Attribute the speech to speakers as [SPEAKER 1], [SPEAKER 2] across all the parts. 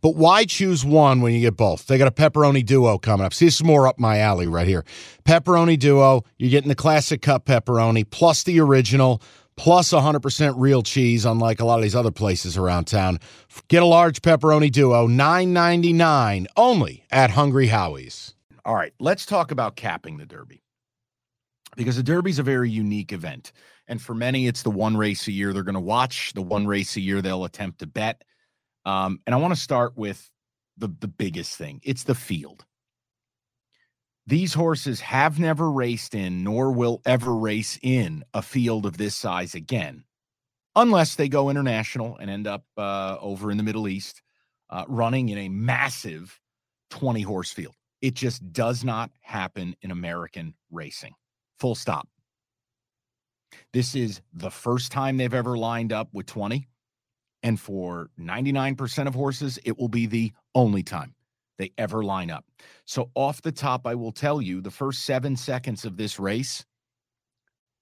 [SPEAKER 1] But why choose one when you get both? They got a pepperoni duo coming up. See, this is more up my alley right here. Pepperoni duo, you're getting the classic cup pepperoni plus the original plus 100% real cheese, unlike a lot of these other places around town. Get a large pepperoni duo, $9.99 only at Hungry Howie's. All right, let's talk about capping the Derby because the Derby's a very unique event. And for many, it's the one race a year they're going to watch, the one race a year they'll attempt to bet. Um, and I want to start with the, the biggest thing it's the field. These horses have never raced in, nor will ever race in a field of this size again, unless they go international and end up uh, over in the Middle East uh, running in a massive 20 horse field. It just does not happen in American racing. Full stop. This is the first time they've ever lined up with 20. And for 99% of horses, it will be the only time they ever line up. So, off the top, I will tell you the first seven seconds of this race,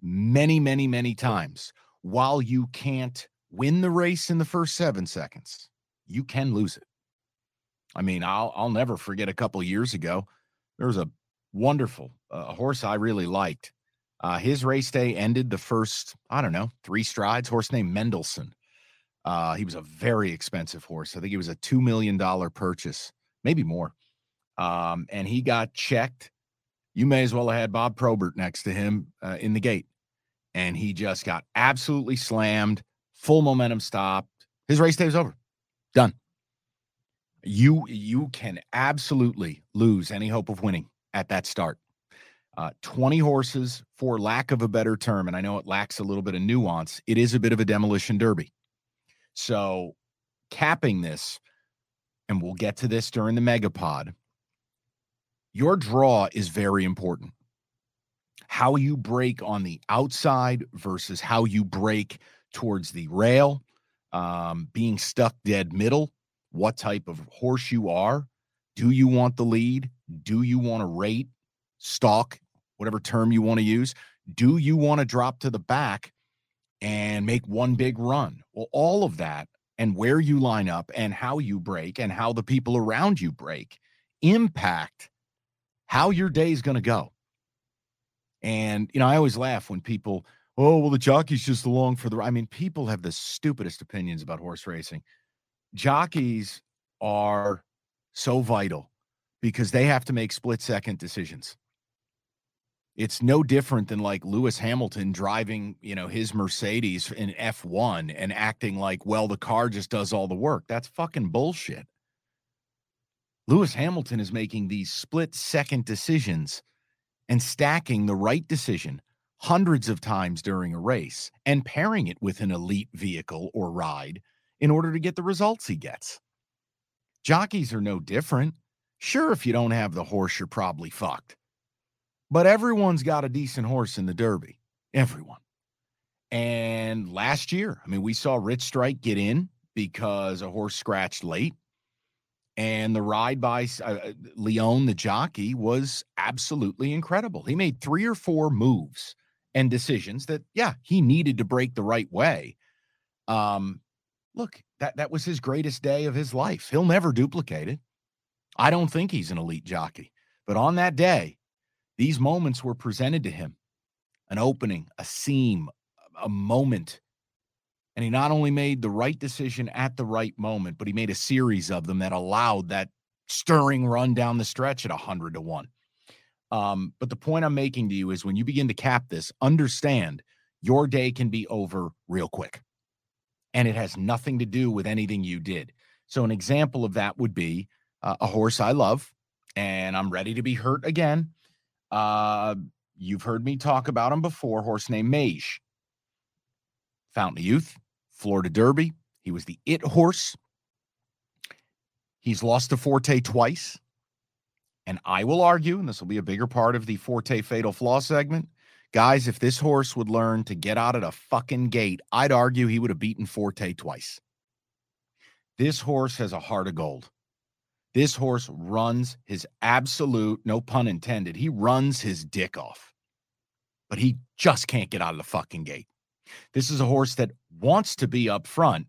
[SPEAKER 1] many, many, many times, while you can't win the race in the first seven seconds, you can lose it. I mean, I'll I'll never forget a couple years ago. There was a wonderful uh, horse I really liked. Uh, his race day ended the first, I don't know, three strides. Horse named Mendelssohn. Uh, he was a very expensive horse. I think he was a $2 million purchase, maybe more. Um, and he got checked. You may as well have had Bob Probert next to him uh, in the gate. And he just got absolutely slammed, full momentum stopped. His race day was over. Done. You you can absolutely lose any hope of winning at that start. Uh, 20 horses, for lack of a better term, and I know it lacks a little bit of nuance, it is a bit of a demolition derby. So, capping this, and we'll get to this during the megapod, your draw is very important. How you break on the outside versus how you break towards the rail, um, being stuck dead middle, what type of horse you are. Do you want the lead? Do you want to rate, stalk, whatever term you want to use? Do you want to drop to the back and make one big run. Well, all of that and where you line up and how you break and how the people around you break impact how your day is going to go. And, you know, I always laugh when people, oh, well, the jockey's just along for the. I mean, people have the stupidest opinions about horse racing. Jockeys are so vital because they have to make split second decisions. It's no different than like Lewis Hamilton driving, you know, his Mercedes in F1 and acting like, well, the car just does all the work. That's fucking bullshit. Lewis Hamilton is making these split second decisions and stacking the right decision hundreds of times during a race and pairing it with an elite vehicle or ride in order to get the results he gets. Jockeys are no different. Sure, if you don't have the horse, you're probably fucked. But everyone's got a decent horse in the Derby. Everyone. And last year, I mean, we saw Rich Strike get in because a horse scratched late. And the ride by uh, uh, Leon, the jockey, was absolutely incredible. He made three or four moves and decisions that, yeah, he needed to break the right way. Um, look, that, that was his greatest day of his life. He'll never duplicate it. I don't think he's an elite jockey. But on that day, these moments were presented to him an opening, a seam, a moment. And he not only made the right decision at the right moment, but he made a series of them that allowed that stirring run down the stretch at 100 to 1. Um, but the point I'm making to you is when you begin to cap this, understand your day can be over real quick. And it has nothing to do with anything you did. So, an example of that would be uh, a horse I love,
[SPEAKER 2] and I'm ready to be hurt again. Uh, you've heard me talk about him before. Horse named Mage. Fountain of Youth, Florida Derby. He was the it horse. He's lost to Forte twice. And I will argue, and this will be a bigger part of the Forte Fatal Flaw segment. Guys, if this horse would learn to get out of the fucking gate, I'd argue he would have beaten Forte twice. This horse has a heart of gold. This horse runs his absolute, no pun intended, he runs his dick off, but he just can't get out of the fucking gate. This is a horse that wants to be up front,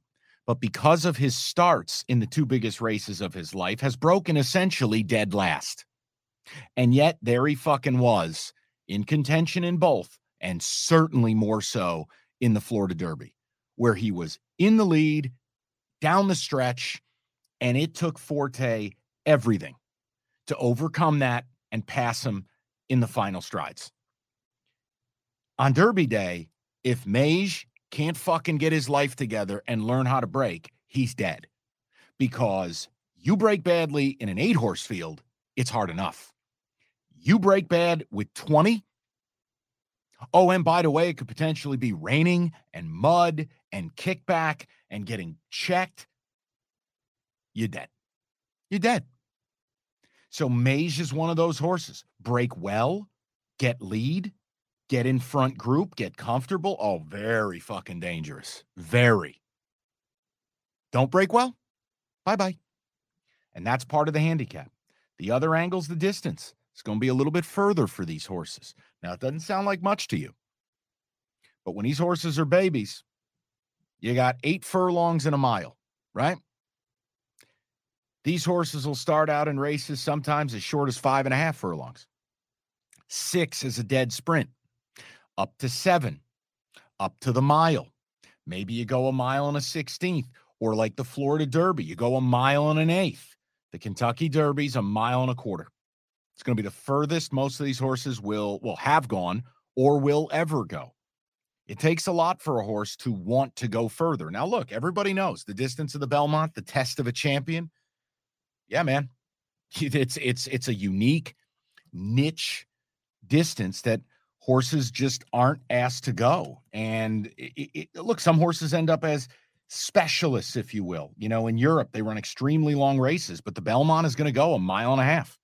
[SPEAKER 2] but because of his starts in the two biggest races of his life, has broken essentially dead last. And yet, there he fucking was in contention in both, and certainly more so in the Florida Derby, where he was in the lead down the stretch, and it took Forte everything to overcome that and pass him in the final strides. On Derby Day, if Mage can't fucking get his life together and learn how to break, he's dead. Because you break badly in an eight horse field, it's hard enough. You break bad with 20. Oh, and by the way, it could potentially be raining and mud and kickback and getting checked. You're dead. You're dead. So Mage is one of those horses. Break well, get lead, get in front group, get comfortable. Oh, very fucking dangerous. Very. Don't break well. Bye bye. And that's part of the handicap. The other angle's the distance. It's going to be a little bit further for these horses. Now, it doesn't sound like much to you, but when these horses are babies, you got eight furlongs in a mile, right? These horses will start out in races sometimes as short as five and a half furlongs. Six is a dead sprint up to seven, up to the mile. Maybe you go a mile and a 16th, or like the Florida Derby, you go a mile and an eighth. The Kentucky Derby's a mile and a quarter. It's going to be the furthest most of these horses will will have gone or will ever go. It takes a lot for a horse to want to go further. Now, look, everybody knows the distance of the Belmont, the test of a champion. Yeah, man, it's it's it's a unique niche distance that horses just aren't asked to go. And it, it, look, some horses end up as specialists, if you will. You know, in Europe, they run extremely long races, but the Belmont is going to go a mile and a half.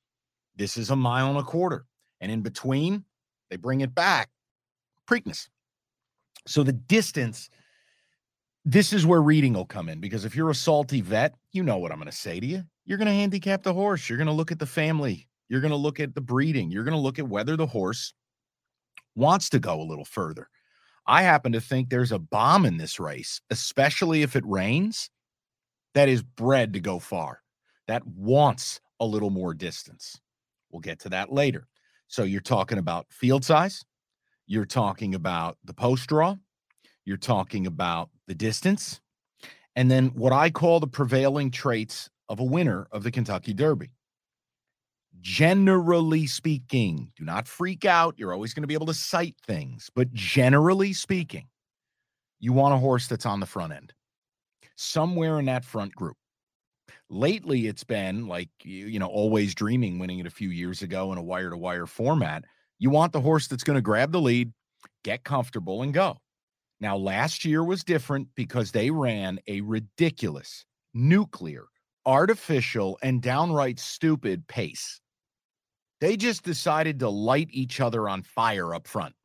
[SPEAKER 2] This is a mile and a quarter. And in between, they bring it back. Preakness. So the distance, this is where reading will come in because if you're a salty vet, you know what I'm going to say to you. You're going to handicap the horse. You're going to look at the family. You're going to look at the breeding. You're going to look at whether the horse wants to go a little further. I happen to think there's a bomb in this race, especially if it rains, that is bred to go far, that wants a little more distance. We'll get to that later. So you're talking about field size, you're talking about the post draw, you're talking about the distance, and then what I call the prevailing traits of a winner of the Kentucky Derby generally speaking, do not freak out. You're always going to be able to cite things, but generally speaking, you want a horse that's on the front end, somewhere in that front group. Lately, it's been like, you know, Always Dreaming winning it a few years ago in a wire to wire format. You want the horse that's going to grab the lead, get comfortable, and go. Now, last year was different because they ran a ridiculous, nuclear, artificial, and downright stupid pace. They just decided to light each other on fire up front.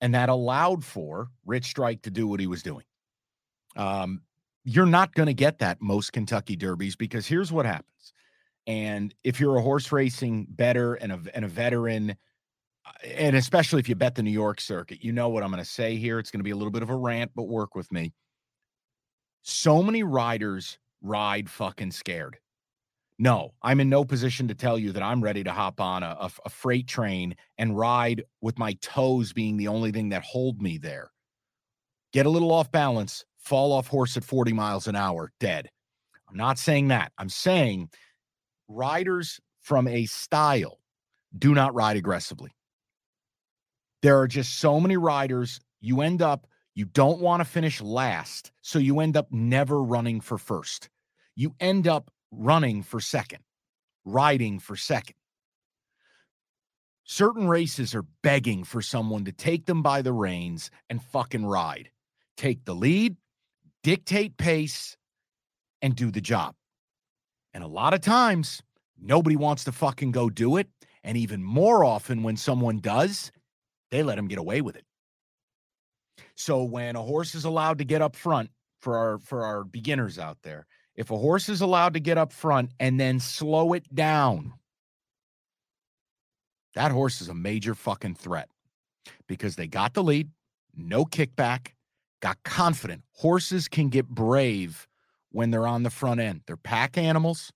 [SPEAKER 2] And that allowed for Rich Strike to do what he was doing. Um, you're not going to get that most Kentucky Derbies because here's what happens. And if you're a horse racing bettor and a, and a veteran, uh, and especially if you bet the New York circuit, you know what I'm going to say here. It's going to be a little bit of a rant, but work with me. So many riders ride fucking scared. No, I'm in no position to tell you that I'm ready to hop on a, a, a, freight train and ride with my toes being the only thing that hold me there. Get a little off balance, fall off horse at 40 miles an hour, dead. I'm not saying that. I'm saying riders from a style do not ride aggressively. There are just so many riders, you end up, you don't want to finish last. So you end up never running for first. You end up running for second, riding for second. Certain races are begging for someone to take them by the reins and fucking ride. Take the lead, dictate pace, and do the job. And a lot of times, nobody wants to fucking go do it. And even more often, when someone does, they let them get away with it. So when a horse is allowed to get up front for our for our beginners out there, if a horse is allowed to get up front and then slow it down, that horse is a major fucking threat because they got the lead, no kickback, got confident. Horses can get brave when they're on the front end. They're pack animals.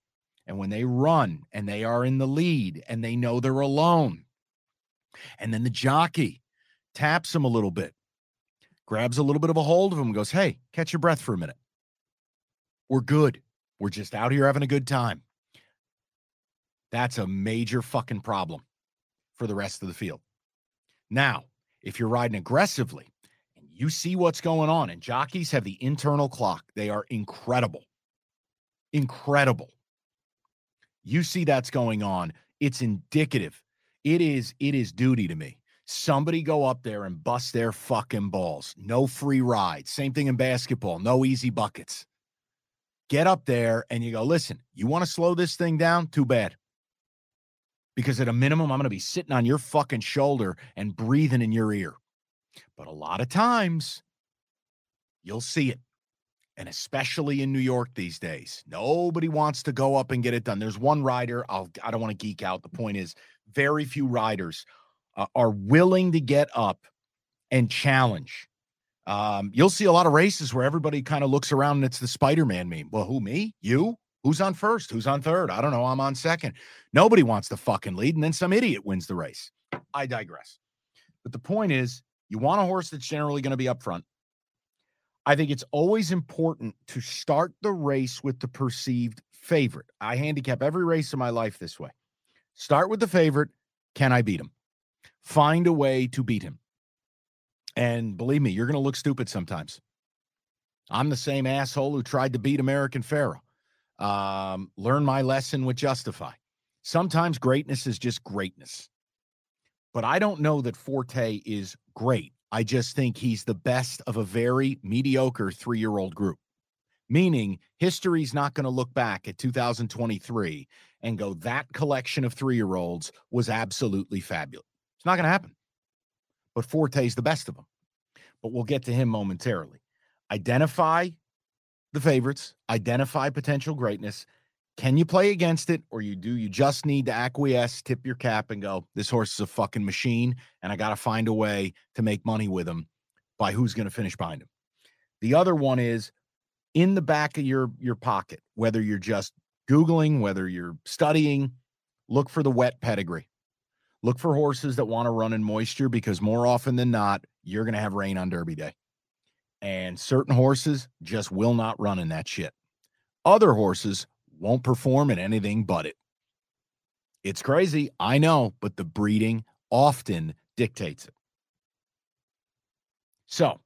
[SPEAKER 2] And when they run and they are in the lead and they know they're alone, and then the jockey taps them a little bit, grabs a little bit of a hold of him, goes, Hey, catch your breath for a minute. We're good. We're just out here having a good time. That's a major fucking problem for the rest of the field. Now, if you're riding aggressively and you see what's going on, and jockeys have the internal clock, they are incredible. Incredible. You see that's going on. It's indicative. It is, it is duty to me. Somebody go up there and bust their fucking balls. No free rides. Same thing in basketball. No easy buckets. Get up there and you go, listen, you want to slow this thing down? Too bad because at a minimum, I'm going to be sitting on your fucking shoulder and breathing in your ear. But a lot of times, you'll see it. And especially in New York these days, nobody wants to go up and get it done. There's one rider, I'll, I don't want to geek out. The point is, very few riders uh, are willing to get up and challenge. Um, you'll see a lot of races where everybody kind of looks around and it's the Spider Man meme. Well, who, me? You? Who's on first? Who's on third? I don't know. I'm on second. Nobody wants to fucking lead, and then some idiot wins the race. I digress. But the point is, you want a horse that's generally going to be up front. I think it's always important to start the race with the perceived favorite. I handicap every race in my life this way. Start with the favorite. Can I beat him? Find a way to beat him. And believe me, you're going to look stupid sometimes. I'm the same asshole who tried to beat American Pharoah um, learn my lesson with Justify. Sometimes greatness is just greatness. But I don't know that Forte is great. I just think he's the best of a very mediocre three year old group, meaning history's not going to look back at 2023 and go, that collection of three year olds was absolutely fabulous. It's not going to happen. But Forte's the best of them. But we'll get to him momentarily. Identify the favorites, identify potential greatness. Can you play against it, or you do you just need to acquiesce, tip your cap, and go, this horse is a fucking machine, and I got to find a way to make money with him by who's going to finish behind him. The other one is in the back of your your pocket, whether you're just googling, whether you're studying, look for the wet pedigree. Look for horses that want to run in moisture because more often than not, you're going to have rain on Derby Day and certain horses just will not run in that shit. Other horses won't perform in anything but it. It's crazy, I know, but the breeding often dictates it. So,